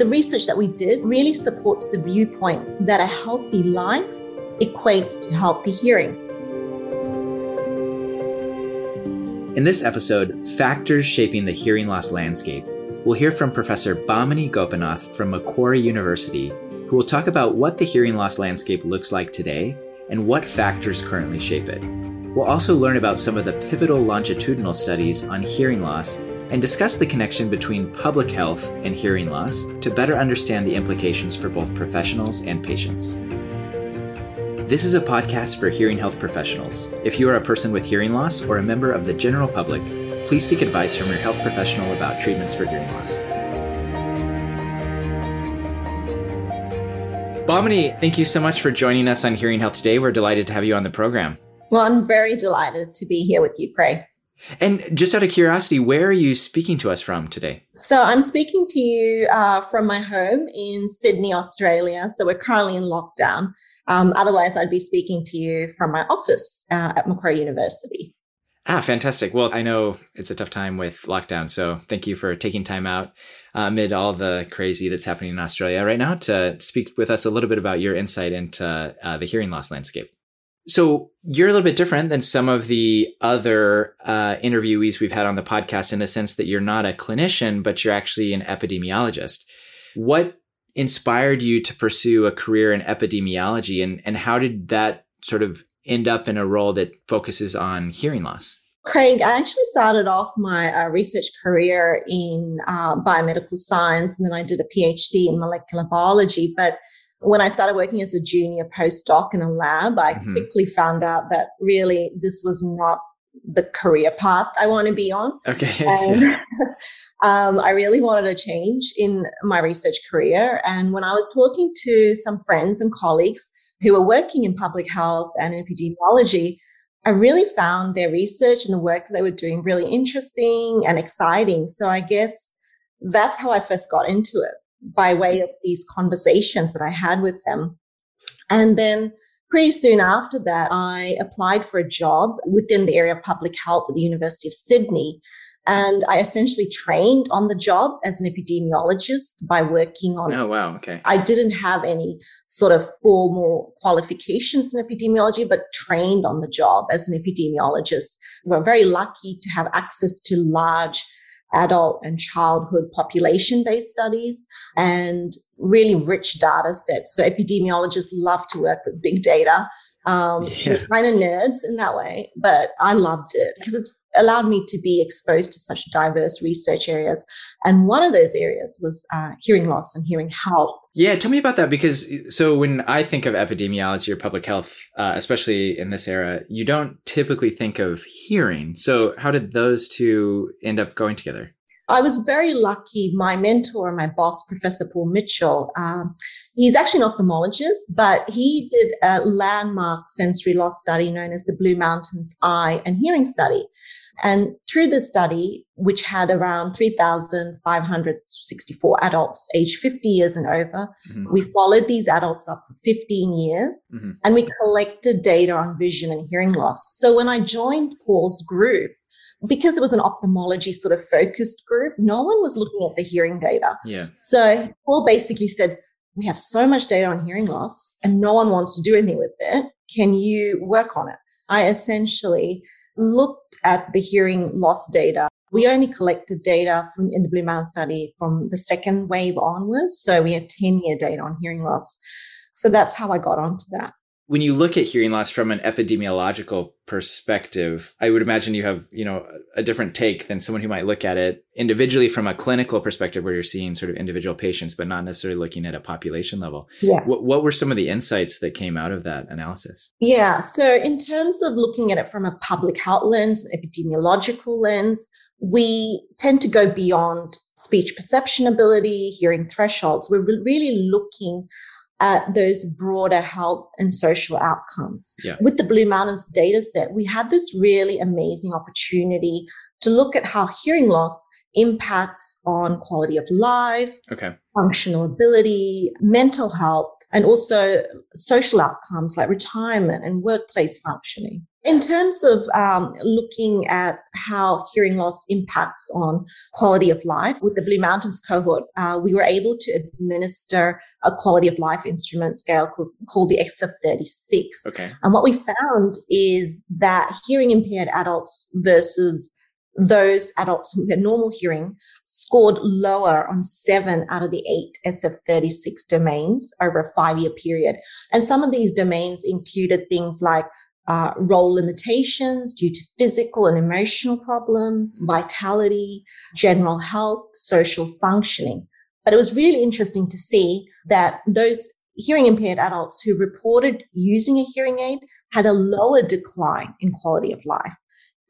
The research that we did really supports the viewpoint that a healthy life equates to healthy hearing. In this episode, Factors Shaping the Hearing Loss Landscape, we'll hear from Professor Bamini Gopinath from Macquarie University, who will talk about what the hearing loss landscape looks like today and what factors currently shape it. We'll also learn about some of the pivotal longitudinal studies on hearing loss and discuss the connection between public health and hearing loss to better understand the implications for both professionals and patients. This is a podcast for hearing health professionals. If you are a person with hearing loss or a member of the general public, please seek advice from your health professional about treatments for hearing loss. Bamini, thank you so much for joining us on Hearing Health today. We're delighted to have you on the program. Well, I'm very delighted to be here with you, Craig. And just out of curiosity, where are you speaking to us from today? So, I'm speaking to you uh, from my home in Sydney, Australia. So, we're currently in lockdown. Um, otherwise, I'd be speaking to you from my office uh, at Macquarie University. Ah, fantastic. Well, I know it's a tough time with lockdown. So, thank you for taking time out uh, amid all the crazy that's happening in Australia right now to speak with us a little bit about your insight into uh, the hearing loss landscape. So you're a little bit different than some of the other uh, interviewees we've had on the podcast in the sense that you're not a clinician, but you're actually an epidemiologist. What inspired you to pursue a career in epidemiology, and and how did that sort of end up in a role that focuses on hearing loss? Craig, I actually started off my uh, research career in uh, biomedical science, and then I did a PhD in molecular biology, but when I started working as a junior postdoc in a lab, I mm-hmm. quickly found out that really this was not the career path I want to be on. Okay. And, um, I really wanted a change in my research career. And when I was talking to some friends and colleagues who were working in public health and epidemiology, I really found their research and the work they were doing really interesting and exciting. So I guess that's how I first got into it by way of these conversations that I had with them. And then pretty soon after that, I applied for a job within the area of public health at the University of Sydney. And I essentially trained on the job as an epidemiologist by working on. Oh, wow. Okay. I didn't have any sort of formal qualifications in epidemiology, but trained on the job as an epidemiologist. We're very lucky to have access to large adult and childhood population based studies and really rich data sets. So epidemiologists love to work with big data. Um, yeah. Kind of nerds in that way, but I loved it because it's allowed me to be exposed to such diverse research areas. And one of those areas was uh, hearing loss and hearing health. Yeah, tell me about that because so when I think of epidemiology or public health, uh, especially in this era, you don't typically think of hearing. So how did those two end up going together? I was very lucky. My mentor, my boss, Professor Paul Mitchell, um, he's actually an ophthalmologist, but he did a landmark sensory loss study known as the Blue Mountains Eye and Hearing Study. And through the study, which had around 3,564 adults aged 50 years and over, mm-hmm. we followed these adults up for 15 years mm-hmm. and we collected data on vision and hearing loss. So when I joined Paul's group, because it was an ophthalmology sort of focused group, no one was looking at the hearing data. Yeah. So Paul basically said, we have so much data on hearing loss and no one wants to do anything with it. Can you work on it? I essentially looked at the hearing loss data. We only collected data from in the Blue Mountain study from the second wave onwards. So we had 10 year data on hearing loss. So that's how I got onto that when you look at hearing loss from an epidemiological perspective, I would imagine you have, you know, a different take than someone who might look at it individually from a clinical perspective where you're seeing sort of individual patients, but not necessarily looking at a population level. Yeah. What, what were some of the insights that came out of that analysis? Yeah. So in terms of looking at it from a public health lens, epidemiological lens, we tend to go beyond speech perception ability, hearing thresholds. We're really looking at those broader health and social outcomes. Yeah. With the Blue Mountains data set, we had this really amazing opportunity to look at how hearing loss impacts on quality of life, okay. functional ability, mental health, and also social outcomes like retirement and workplace functioning. In terms of um, looking at how hearing loss impacts on quality of life, with the Blue Mountains cohort, uh, we were able to administer a quality of life instrument scale called, called the SF36. Okay. And what we found is that hearing impaired adults versus those adults who had normal hearing scored lower on seven out of the eight SF36 domains over a five year period. And some of these domains included things like uh, role limitations due to physical and emotional problems, vitality, general health, social functioning. But it was really interesting to see that those hearing impaired adults who reported using a hearing aid had a lower decline in quality of life.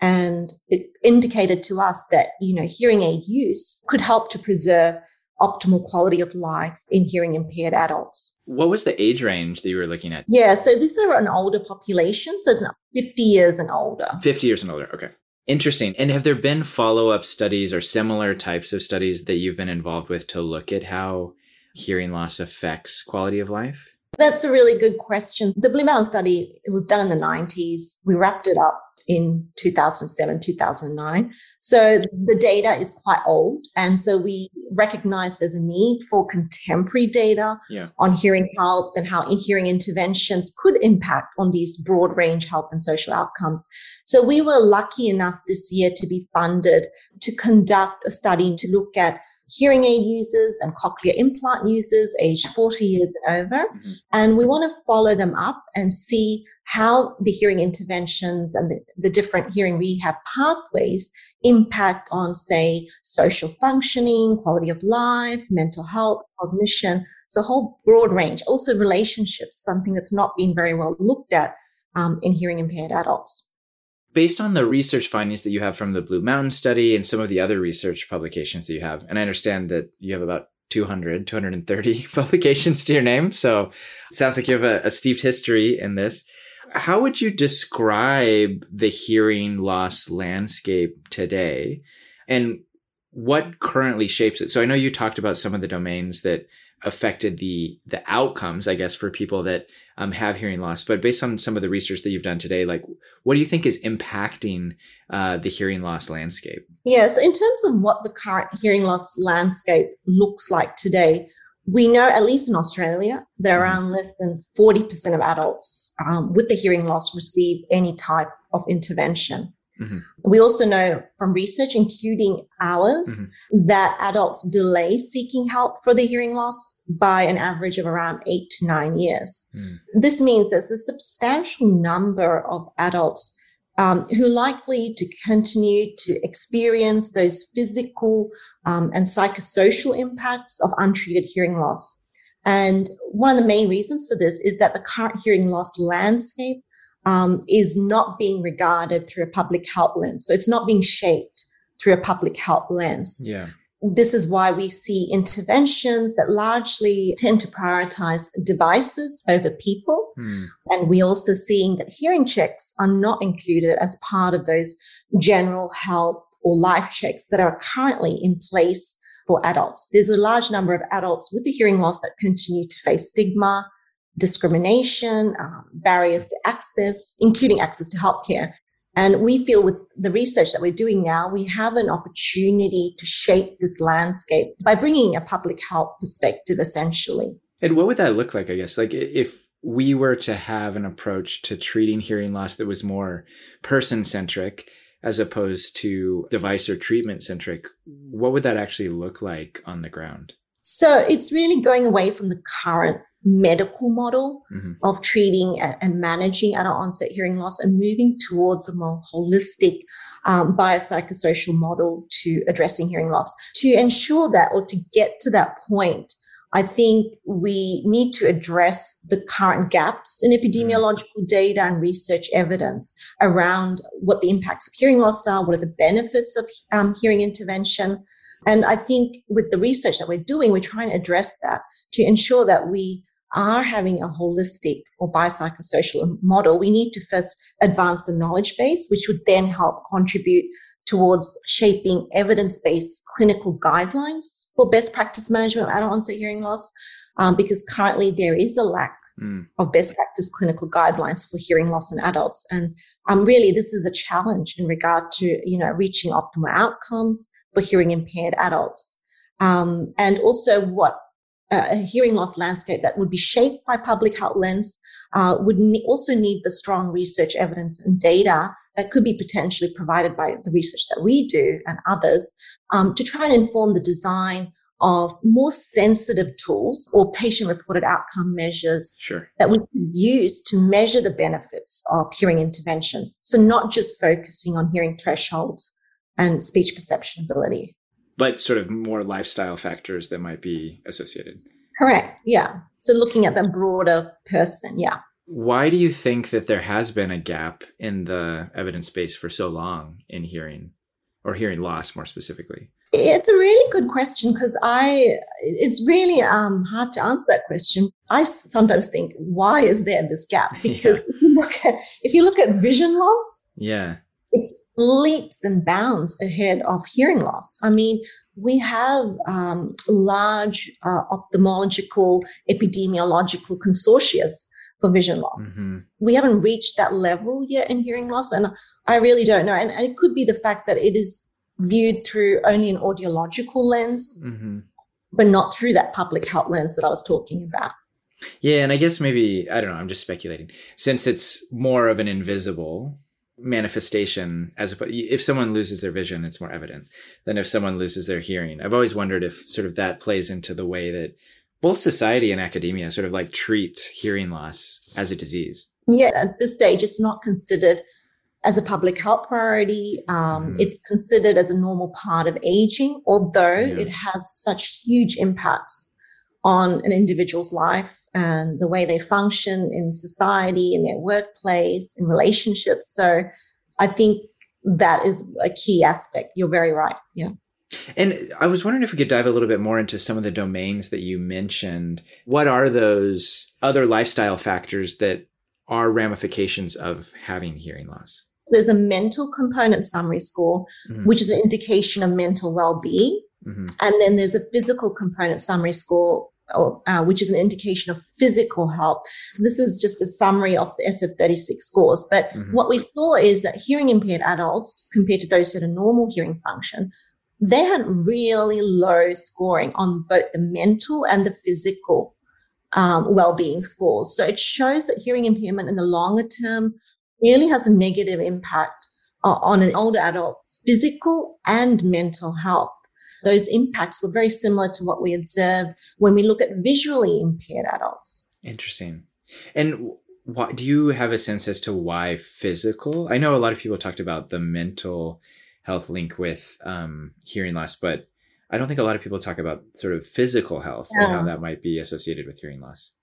And it indicated to us that, you know, hearing aid use could help to preserve optimal quality of life in hearing impaired adults. What was the age range that you were looking at? Yeah, so these are an older population, so it's 50 years and older. 50 years and older, okay. Interesting. And have there been follow up studies or similar types of studies that you've been involved with to look at how hearing loss affects quality of life? That's a really good question. The Blue Mountain study it was done in the 90s. We wrapped it up in 2007, 2009. So the data is quite old. And so we recognized there's a need for contemporary data yeah. on hearing health and how hearing interventions could impact on these broad range health and social outcomes. So we were lucky enough this year to be funded to conduct a study to look at hearing aid users and cochlear implant users aged 40 years and over. Mm-hmm. And we want to follow them up and see how the hearing interventions and the, the different hearing rehab pathways impact on, say, social functioning, quality of life, mental health, cognition. So a whole broad range. Also relationships, something that's not been very well looked at um, in hearing impaired adults. Based on the research findings that you have from the Blue Mountain study and some of the other research publications that you have, and I understand that you have about 200, 230 publications to your name. So it sounds like you have a, a steeped history in this how would you describe the hearing loss landscape today and what currently shapes it? So I know you talked about some of the domains that affected the the outcomes, I guess, for people that um, have hearing loss. But based on some of the research that you've done today, like what do you think is impacting uh, the hearing loss landscape? Yes, in terms of what the current hearing loss landscape looks like today, we know, at least in Australia, that mm-hmm. around less than 40% of adults um, with the hearing loss receive any type of intervention. Mm-hmm. We also know from research, including ours, mm-hmm. that adults delay seeking help for the hearing loss by an average of around eight to nine years. Mm. This means there's a substantial number of adults um, who likely to continue to experience those physical um, and psychosocial impacts of untreated hearing loss. And one of the main reasons for this is that the current hearing loss landscape um, is not being regarded through a public health lens. So it's not being shaped through a public health lens. Yeah this is why we see interventions that largely tend to prioritize devices over people. Mm. And we're also seeing that hearing checks are not included as part of those general health or life checks that are currently in place for adults. There's a large number of adults with the hearing loss that continue to face stigma, discrimination, um, barriers to access, including access to healthcare. And we feel with the research that we're doing now, we have an opportunity to shape this landscape by bringing a public health perspective, essentially. And what would that look like, I guess? Like if we were to have an approach to treating hearing loss that was more person centric as opposed to device or treatment centric, what would that actually look like on the ground? So it's really going away from the current medical model mm-hmm. of treating and managing adult onset hearing loss and moving towards a more holistic um, biopsychosocial model to addressing hearing loss. To ensure that or to get to that point, I think we need to address the current gaps in epidemiological data and research evidence around what the impacts of hearing loss are, what are the benefits of um, hearing intervention. And I think with the research that we're doing, we're trying to address that to ensure that we are having a holistic or biopsychosocial model, we need to first advance the knowledge base, which would then help contribute towards shaping evidence based clinical guidelines for best practice management of adult onset hearing loss. um, because currently there is a lack mm. of best practice clinical guidelines for hearing loss in adults. And um, really, this is a challenge in regard to, you know, reaching optimal outcomes for hearing impaired adults. Um, and also what a hearing loss landscape that would be shaped by public health lens uh, would ne- also need the strong research evidence and data that could be potentially provided by the research that we do and others um, to try and inform the design of more sensitive tools or patient reported outcome measures sure. that we could use to measure the benefits of hearing interventions. So not just focusing on hearing thresholds and speech perception ability. But sort of more lifestyle factors that might be associated. Correct. Yeah. So looking at the broader person. Yeah. Why do you think that there has been a gap in the evidence base for so long in hearing or hearing loss more specifically? It's a really good question because I, it's really um, hard to answer that question. I sometimes think, why is there this gap? Because yeah. if, you look at, if you look at vision loss, yeah, it's leaps and bounds ahead of hearing loss. I mean, we have um, large uh, ophthalmological epidemiological consortia for vision loss. Mm-hmm. We haven't reached that level yet in hearing loss, and I really don't know. And, and, it could be the fact that it is viewed through only an audiological lens, mm-hmm. but not through that public health lens that I was talking about. Yeah, and I guess maybe I don't know. I'm just speculating. Since it's more of an invisible manifestation, as a, if someone loses their vision, it's more evident than if someone loses their hearing. I've always wondered if sort of that plays into the way that both society and academia sort of like treat hearing loss as a disease. Yeah, at this stage, it's not considered as a public health priority. Um, mm. It's considered as a normal part of aging, although yeah. it has such huge impacts on an individual's life and the way they function in society, in their workplace, in relationships. So I think that is a key aspect. You're very right. Yeah. And I was wondering if we could dive a little bit more into some of the domains that you mentioned. What are those other lifestyle factors that are ramifications of having hearing loss? There's a mental component summary score, mm-hmm. which is an indication of mental well-being. Mm-hmm. And then there's a physical component summary score, or, uh, which is an indication of physical health. So this is just a summary of the SF36 scores. But mm-hmm. what we saw is that hearing impaired adults, compared to those who had a normal hearing function, they had really low scoring on both the mental and the physical um, well-being scores. So it shows that hearing impairment in the longer term really has a negative impact on an older adult's physical and mental health. Those impacts were very similar to what we observe when we look at visually impaired adults. Interesting. And what, do you have a sense as to why physical? I know a lot of people talked about the mental health link with um, hearing loss, but I don't think a lot of people talk about sort of physical health yeah. and how that might be associated with hearing loss.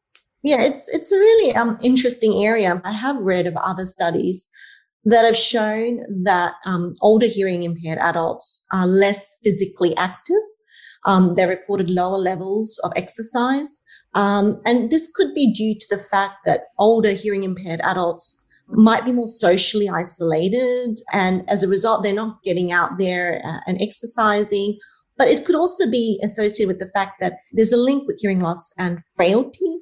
Yeah, it's it's a really um, interesting area. I have read of other studies that have shown that um, older hearing impaired adults are less physically active. Um, they reported lower levels of exercise. Um, and this could be due to the fact that older hearing impaired adults might be more socially isolated. And as a result, they're not getting out there uh, and exercising. But it could also be associated with the fact that there's a link with hearing loss and frailty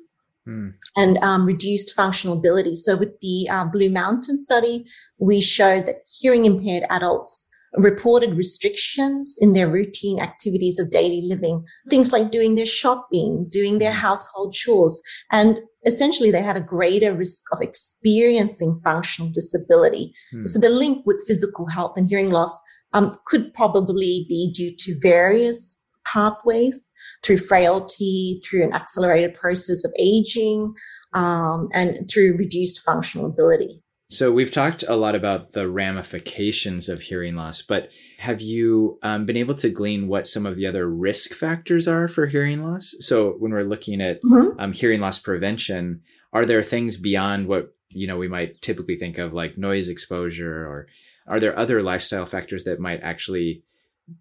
mm. and um, reduced functional ability. So with the uh, Blue Mountain study, we showed that hearing impaired adults reported restrictions in their routine activities of daily living, things like doing their shopping, doing their hmm. household chores. And essentially they had a greater risk of experiencing functional disability. Mm. So the link with physical health and hearing loss um, could probably be due to various pathways through frailty, through an accelerated process of aging, um, and through reduced functional ability. So we've talked a lot about the ramifications of hearing loss, but have you um, been able to glean what some of the other risk factors are for hearing loss? So when we're looking at mm-hmm. um, hearing loss prevention, are there things beyond what you know we might typically think of like noise exposure, or are there other lifestyle factors that might actually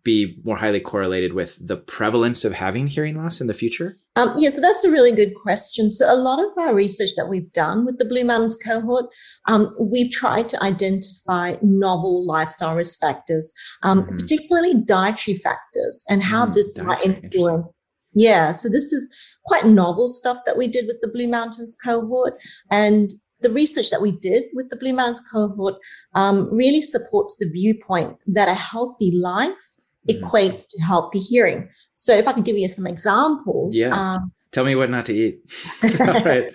be more highly correlated with the prevalence of having hearing loss in the future? Um, yeah, so that's a really good question. So, a lot of our research that we've done with the Blue Mountains cohort, um, we've tried to identify novel lifestyle risk factors, um, mm-hmm. particularly dietary factors, and how mm, this might influence. Yeah, so this is quite novel stuff that we did with the Blue Mountains cohort. And the research that we did with the Blue Mountains cohort um, really supports the viewpoint that a healthy life mm. equates to healthy hearing. So if I can give you some examples. Yeah. Um, Tell me what not to eat. right.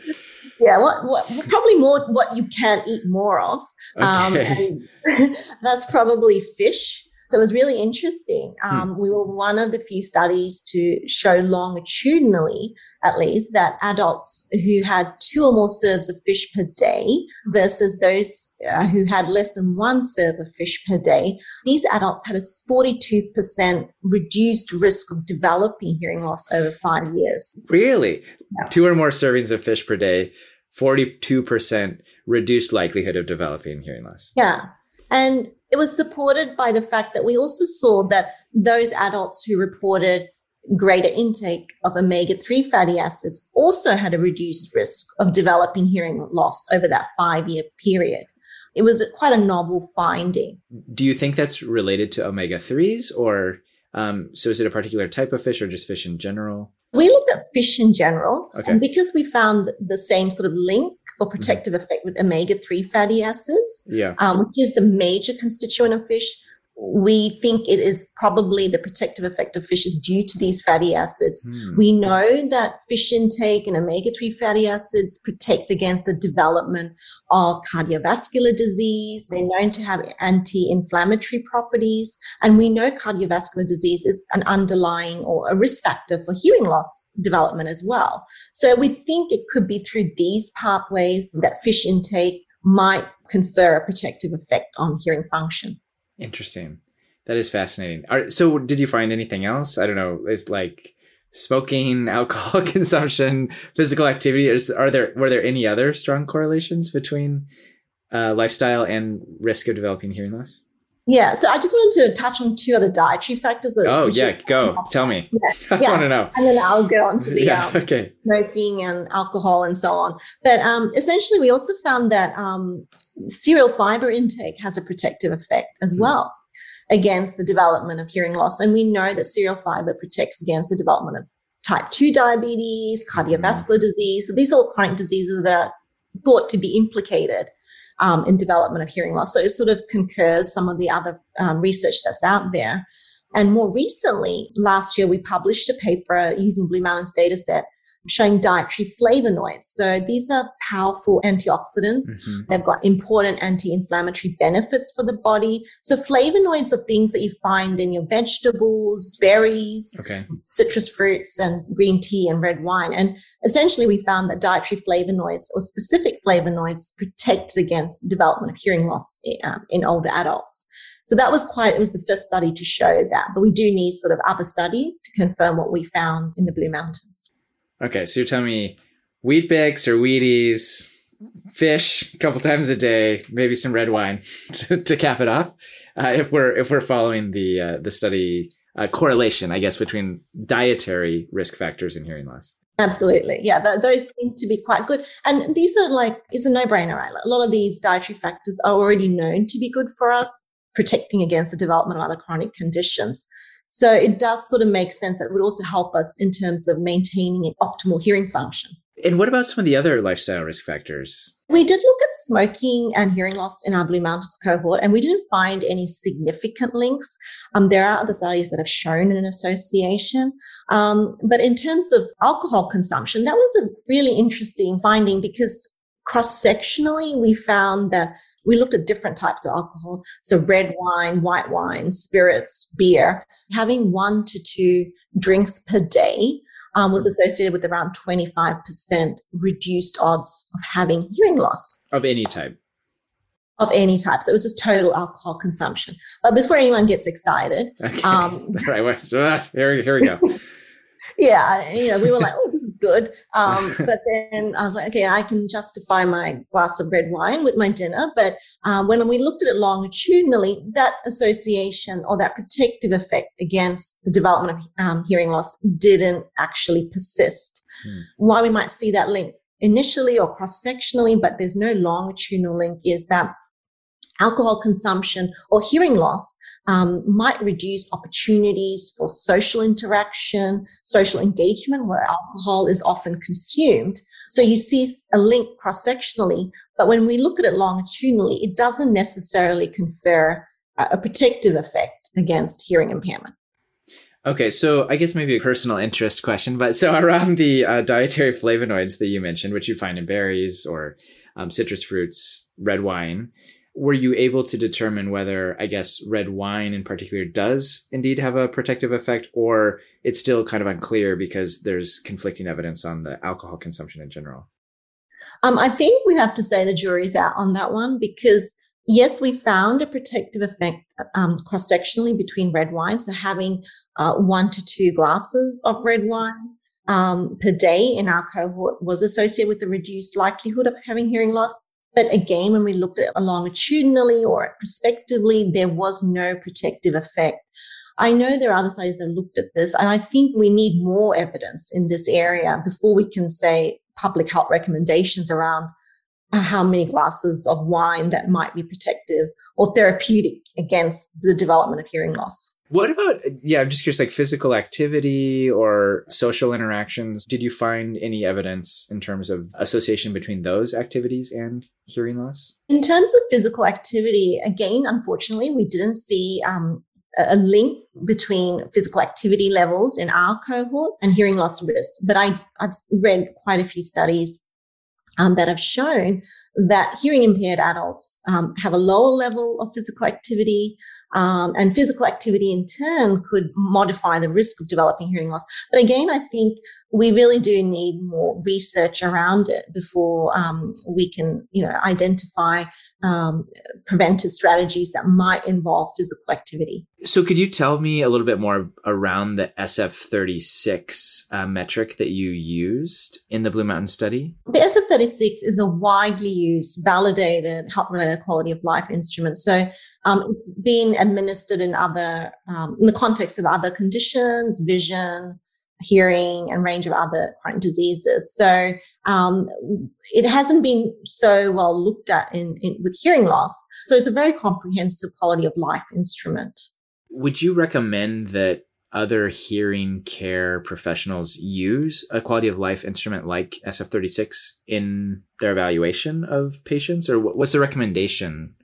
Yeah, what, what, probably more what you can't eat more of. Um, okay. Um, that's probably fish. So it was really interesting. Hmm. Um, hmm. We were one of the few studies to show longitudinally, at least, that adults who had two or more serves of fish per day versus those uh, who had less than one serve of fish per day, these adults had a 42% reduced risk of developing hearing loss over five years. Really? Yeah. Two or more servings of fish per day, 42% reduced likelihood of developing hearing loss. Yeah. And it was supported by the fact that we also saw that those adults who reported greater intake of omega 3 fatty acids also had a reduced risk of developing hearing loss over that five year period. It was quite a novel finding. Do you think that's related to omega 3s or um, so is it a particular type of fish or just fish in general? We looked at fish in general. Okay. And because we found the same sort of link or mm-hmm. protective effect with omega 3 fatty acids, yeah. um, which is the major constituent of fish, we think it is probably the protective effect of fish is due to these fatty acids. Mm. We know that fish intake and omega 3 fatty acids protect against the development of cardiovascular disease. They're known to have anti inflammatory properties. And we know cardiovascular disease is an underlying or a risk factor for hearing loss development as well. So we think it could be through these pathways that fish intake might confer a protective effect on hearing function. Interesting. That is fascinating. So, did you find anything else? I don't know. It's like smoking, alcohol consumption, physical activity. Is, are there were there any other strong correlations between uh, lifestyle and risk of developing hearing loss? Yeah, so I just wanted to touch on two other dietary factors. That oh yeah, go tell me. Yeah, I yeah. want to know, and then I'll go on to the yeah, um, okay. smoking and alcohol and so on. But um, essentially, we also found that um, cereal fiber intake has a protective effect as mm. well against the development of hearing loss, and we know that cereal fiber protects against the development of type two diabetes, cardiovascular mm. disease. So these are all chronic diseases that are thought to be implicated um, in development of hearing loss. So it sort of concurs some of the other um, research that's out there. And more recently, last year, we published a paper using Blue Mountains dataset showing dietary flavonoids. So these are powerful antioxidants. Mm-hmm. They've got important anti-inflammatory benefits for the body. So flavonoids are things that you find in your vegetables, berries, okay. citrus fruits, and green tea and red wine. And essentially, we found that dietary flavonoids or specific flavonoids protect against development of hearing loss um, in older adults. So that was quite, it was the first study to show that, but we do need sort of other studies to confirm what we found in the Blue Mountains. Okay, so you're telling me Weet-Bix or Wheaties, fish a couple times a day, maybe some red wine to, to cap it off. Uh, if we're if we're following the uh, the study uh, correlation, I guess, between dietary risk factors and hearing loss. Absolutely, yeah, th- those seem to be quite good, and these are like it's a no brainer, right? A lot of these dietary factors are already known to be good for us, protecting against the development of other chronic conditions. So it does sort of make sense that it would also help us in terms of maintaining an optimal hearing function. And what about some of the other lifestyle risk factors? We did look at smoking and hearing loss in our Blue Mountains cohort, and we didn't find any significant links. Um, there are other studies that have shown an association. Um, but in terms of alcohol consumption, that was a really interesting finding because cross sectionally, we found that we looked at different types of alcohol. So red wine, white wine, spirits, beer. Having one to two drinks per day um, was associated with around 25% reduced odds of having hearing loss. Of any type. Of any type. So it was just total alcohol consumption. But before anyone gets excited. Okay. Um, All right. here, here we go. yeah, you know, we were like, oh, this is good. Um, but then I was like, okay, I can justify my glass of red wine with my dinner. But um, when we looked at it longitudinally, that association or that protective effect against the development of um, hearing loss didn't actually persist. Hmm. Why we might see that link initially or cross sectionally, but there's no longitudinal link is that alcohol consumption or hearing loss um, might reduce opportunities for social interaction, social engagement, where alcohol is often consumed. So you see a link cross sectionally, but when we look at it longitudinally, it doesn't necessarily confer a protective effect against hearing impairment. Okay, so I guess maybe a personal interest question, but so around the uh, dietary flavonoids that you mentioned, which you find in berries or um, citrus fruits, red wine, were you able to determine whether, I guess, red wine in particular does indeed have a protective effect, or it's still kind of unclear because there's conflicting evidence on the alcohol consumption in general? Um, I think we have to say the jury's out on that one because yes, we found a protective effect um, cross sectionally between red wine. So having uh, one to two glasses of red wine um, per day in our cohort was associated with the reduced likelihood of having hearing loss. But again, when we looked at it longitudinally or prospectively, there was no protective effect. I know there are other studies that looked at this, and I think we need more evidence in this area before we can say public health recommendations around how many glasses of wine that might be protective or therapeutic against the development of hearing loss. What about, yeah, I'm just curious, like physical activity or social interactions? Did you find any evidence in terms of association between those activities and hearing loss? In terms of physical activity, again, unfortunately, we didn't see um, a link between physical activity levels in our cohort and hearing loss risk. But I, I've read quite a few studies um, that have shown that hearing impaired adults um, have a lower level of physical activity, um, and physical activity in turn could modify the risk of developing hearing loss. But again, I think we really do need more research around it before um, we can, you know, identify um, preventive strategies that might involve physical activity. So, could you tell me a little bit more around the SF36 uh, metric that you used in the Blue Mountain study? The SF36 is a widely used, validated health related quality of life instrument. So, um, it's been administered in other, um, in the context of other conditions, vision, hearing, and range of other chronic diseases. So um, it hasn't been so well looked at in, in, with hearing loss. So it's a very comprehensive quality of life instrument. Would you recommend that other hearing care professionals use a quality of life instrument like SF36 in their evaluation of patients, or what's the recommendation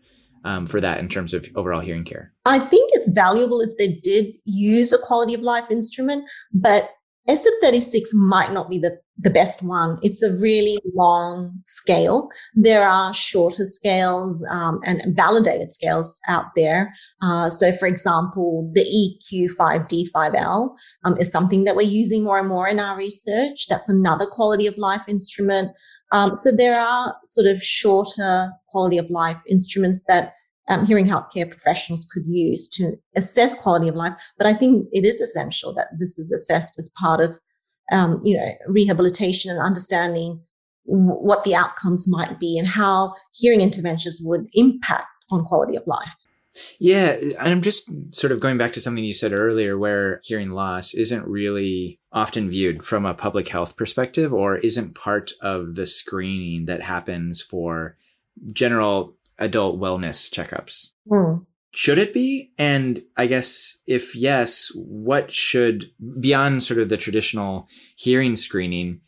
um, for that in terms of overall hearing care? I think it's valuable if they did use a quality of life instrument, but SF36 might not be the, the best one. It's a really long scale. There are shorter scales um, and validated scales out there. Uh, so, for example, the EQ5D5L um, is something that we're using more and more in our research. That's another quality of life instrument. Um, so, there are sort of shorter quality of life instruments that um, hearing healthcare professionals could use to assess quality of life. But I think it is essential that this is assessed as part of, um, you know, rehabilitation and understanding what the outcomes might be and how hearing interventions would impact on quality of life. Yeah, and I'm just sort of going back to something you said earlier where hearing loss isn't really often viewed from a public health perspective or isn't part of the screening that happens for general adult wellness checkups. Mm. Should it be? And I guess if yes, what should, beyond sort of the traditional hearing screening,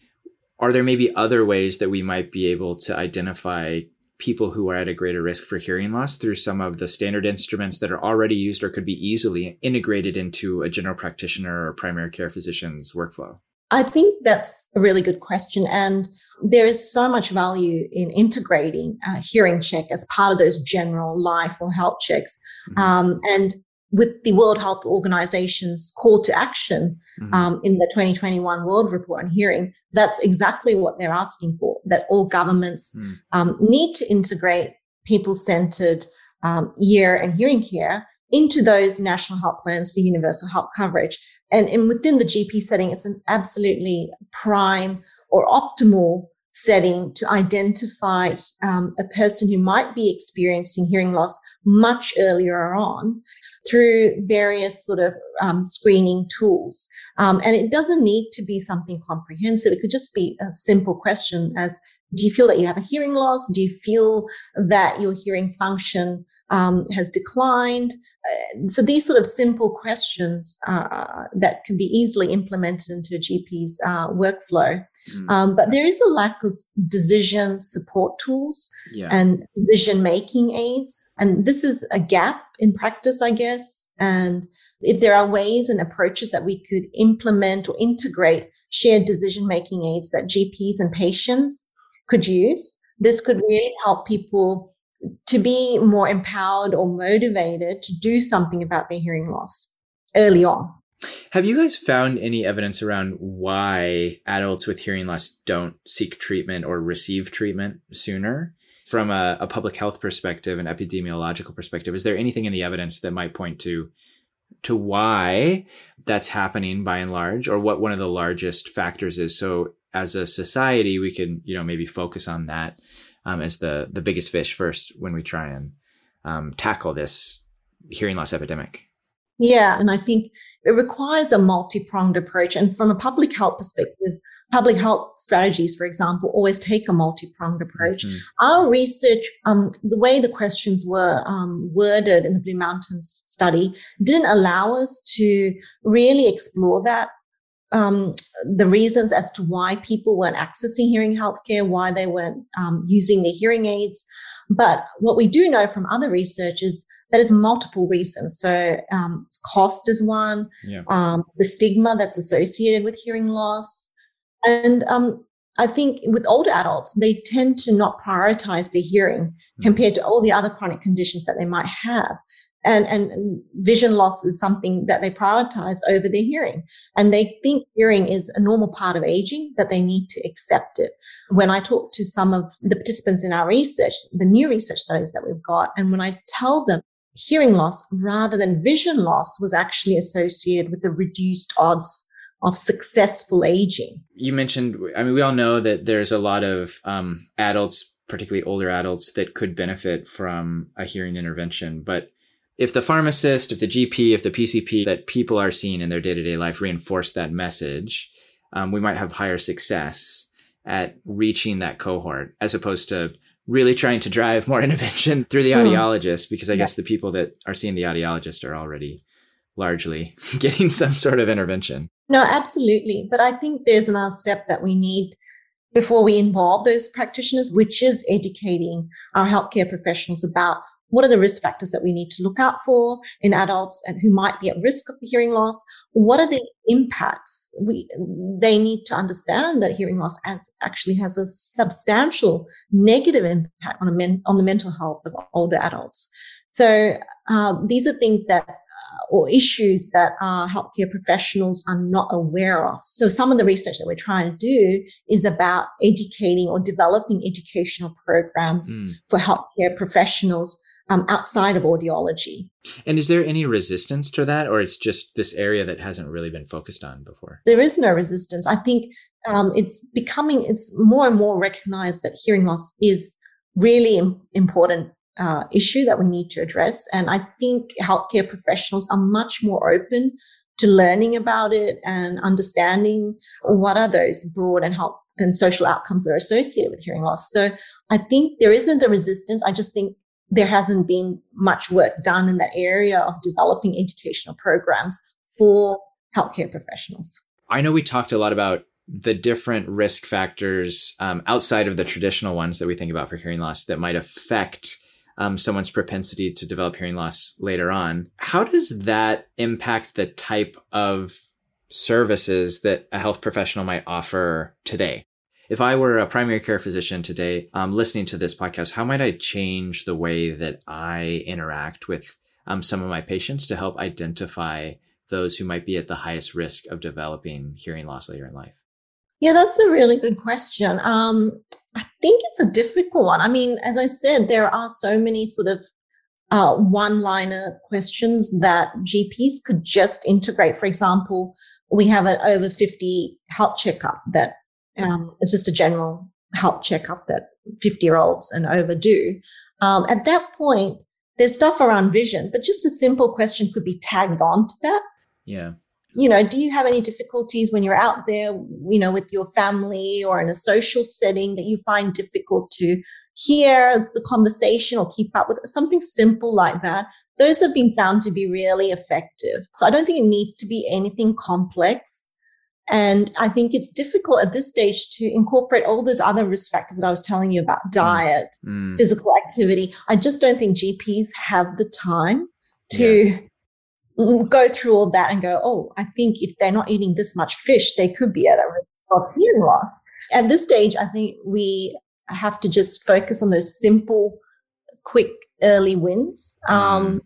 are there maybe other ways that we might be able to identify people who are at a greater risk for hearing loss through some of the standard instruments that are already used or could be easily integrated into a general practitioner or primary care physician's workflow? I think that's a really good question. And there is so much value in integrating a hearing check as part of those general life or health checks. Mm-hmm. Um, and with the World Health Organization's call to action mm-hmm. um, in the 2021 World Report on Hearing, that's exactly what they're asking for that all governments mm. um, need to integrate people centered um, ear and hearing care into those national health plans for universal health coverage. And, and within the GP setting, it's an absolutely prime or optimal setting to identify um, a person who might be experiencing hearing loss much earlier on through various sort of um, screening tools. Um, and it doesn't need to be something comprehensive. It could just be a simple question as Do you feel that you have a hearing loss? Do you feel that your hearing function um, has declined? Uh, so these sort of simple questions uh, that can be easily implemented into a GP's uh, workflow. Mm. Um, but there is a lack of decision support tools yeah. and decision making aids. And this is a gap in practice, I guess. And if there are ways and approaches that we could implement or integrate shared decision making aids that GPs and patients could use, this could really help people to be more empowered or motivated to do something about their hearing loss early on. Have you guys found any evidence around why adults with hearing loss don't seek treatment or receive treatment sooner? From a, a public health perspective and epidemiological perspective, is there anything in the evidence that might point to to why that's happening by and large or what one of the largest factors is so as a society we can you know maybe focus on that um, as the the biggest fish first when we try and um, tackle this hearing loss epidemic yeah and i think it requires a multi-pronged approach and from a public health perspective public health strategies, for example, always take a multi-pronged approach. Mm-hmm. Our research, um, the way the questions were um, worded in the Blue Mountains study, didn't allow us to really explore that. Um, the reasons as to why people weren't accessing hearing healthcare, why they weren't um, using their hearing aids. But what we do know from other research is that it's multiple reasons. So um, cost is one, yeah. um, the stigma that's associated with hearing loss, and um, I think with older adults, they tend to not prioritize their hearing mm-hmm. compared to all the other chronic conditions that they might have. And, and, vision loss is something that they prioritize over their hearing. And they think hearing is a normal part of aging, that they need to accept it. When I talk to some of the participants in our research, the new research studies that we've got, and when I tell them hearing loss rather than vision loss was actually associated with the reduced odds of successful aging. You mentioned, I mean, we all know that there's a lot of um, adults, particularly older adults, that could benefit from a hearing intervention. But if the pharmacist, if the GP, if the PCP that people are seeing in their day to day life reinforce that message, um, we might have higher success at reaching that cohort as opposed to really trying to drive more intervention through the hmm. audiologist because I yeah. guess the people that are seeing the audiologist are already largely getting some sort of intervention. No, absolutely. But I think there's another step that we need before we involve those practitioners, which is educating our healthcare professionals about what are the risk factors that we need to look out for in adults and who might be at risk of hearing loss? What are the impacts? We, they need to understand that hearing loss as actually has a substantial negative impact on, men, on the mental health of older adults. So uh, these are things that or issues that our healthcare professionals are not aware of. So some of the research that we're trying to do is about educating or developing educational programs mm. for healthcare professionals um, outside of audiology. And is there any resistance to that, or it's just this area that hasn't really been focused on before? There is no resistance. I think um, it's becoming, it's more and more recognized that hearing loss is really important uh, issue that we need to address. And I think healthcare professionals are much more open to learning about it and understanding what are those broad and health and social outcomes that are associated with hearing loss. So I think there isn't a resistance. I just think there hasn't been much work done in that area of developing educational programs for healthcare professionals. I know we talked a lot about the different risk factors um, outside of the traditional ones that we think about for hearing loss that might affect um, someone's propensity to develop hearing loss later on. How does that impact the type of services that a health professional might offer today? If I were a primary care physician today, um, listening to this podcast, how might I change the way that I interact with um, some of my patients to help identify those who might be at the highest risk of developing hearing loss later in life? Yeah, that's a really good question. Um, I think it's a difficult one. I mean, as I said, there are so many sort of uh, one liner questions that GPs could just integrate. For example, we have an over 50 health checkup that um, is just a general health checkup that 50 year olds and over do. Um, at that point, there's stuff around vision, but just a simple question could be tagged on to that. Yeah you know, do you have any difficulties when you're out there, you know, with your family or in a social setting that you find difficult to hear the conversation or keep up with something simple like that? Those have been found to be really effective. So I don't think it needs to be anything complex. And I think it's difficult at this stage to incorporate all those other risk factors that I was telling you about diet, mm. physical activity. I just don't think GPs have the time to yeah go through all that and go, oh, I think if they're not eating this much fish, they could be at a risk of hearing loss. At this stage, I think we have to just focus on those simple, quick, early wins um, mm.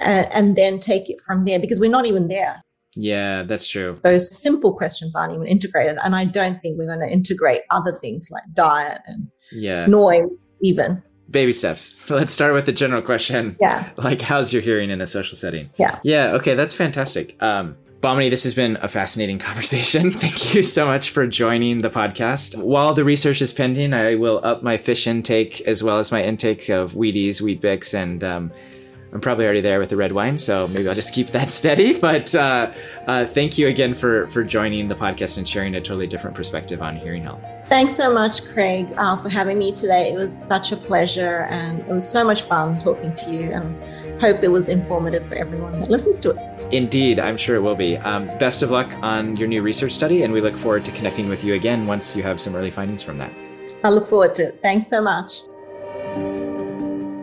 and, and then take it from there because we're not even there. Yeah, that's true. Those simple questions aren't even integrated. And I don't think we're going to integrate other things like diet and yeah. noise, even baby steps. Let's start with the general question. Yeah. Like, how's your hearing in a social setting? Yeah. Yeah. Okay. That's fantastic. Um, Bamini, this has been a fascinating conversation. Thank you so much for joining the podcast. While the research is pending, I will up my fish intake as well as my intake of Wheaties, Weet-Bix, and um, I'm probably already there with the red wine, so maybe I'll just keep that steady. But uh, uh, thank you again for for joining the podcast and sharing a totally different perspective on hearing health. Thanks so much, Craig, uh, for having me today. It was such a pleasure, and it was so much fun talking to you. And hope it was informative for everyone that listens to it. Indeed, I'm sure it will be. Um, best of luck on your new research study, and we look forward to connecting with you again once you have some early findings from that. I look forward to it. Thanks so much.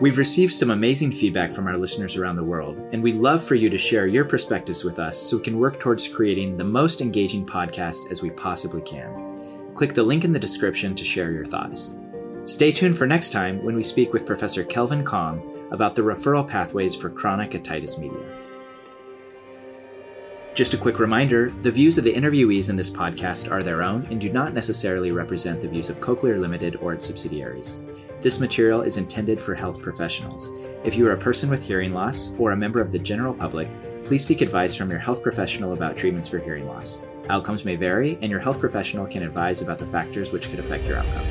We've received some amazing feedback from our listeners around the world, and we'd love for you to share your perspectives with us so we can work towards creating the most engaging podcast as we possibly can. Click the link in the description to share your thoughts. Stay tuned for next time when we speak with Professor Kelvin Kong about the referral pathways for chronic otitis media. Just a quick reminder the views of the interviewees in this podcast are their own and do not necessarily represent the views of Cochlear Limited or its subsidiaries. This material is intended for health professionals. If you are a person with hearing loss or a member of the general public, please seek advice from your health professional about treatments for hearing loss. Outcomes may vary, and your health professional can advise about the factors which could affect your outcome.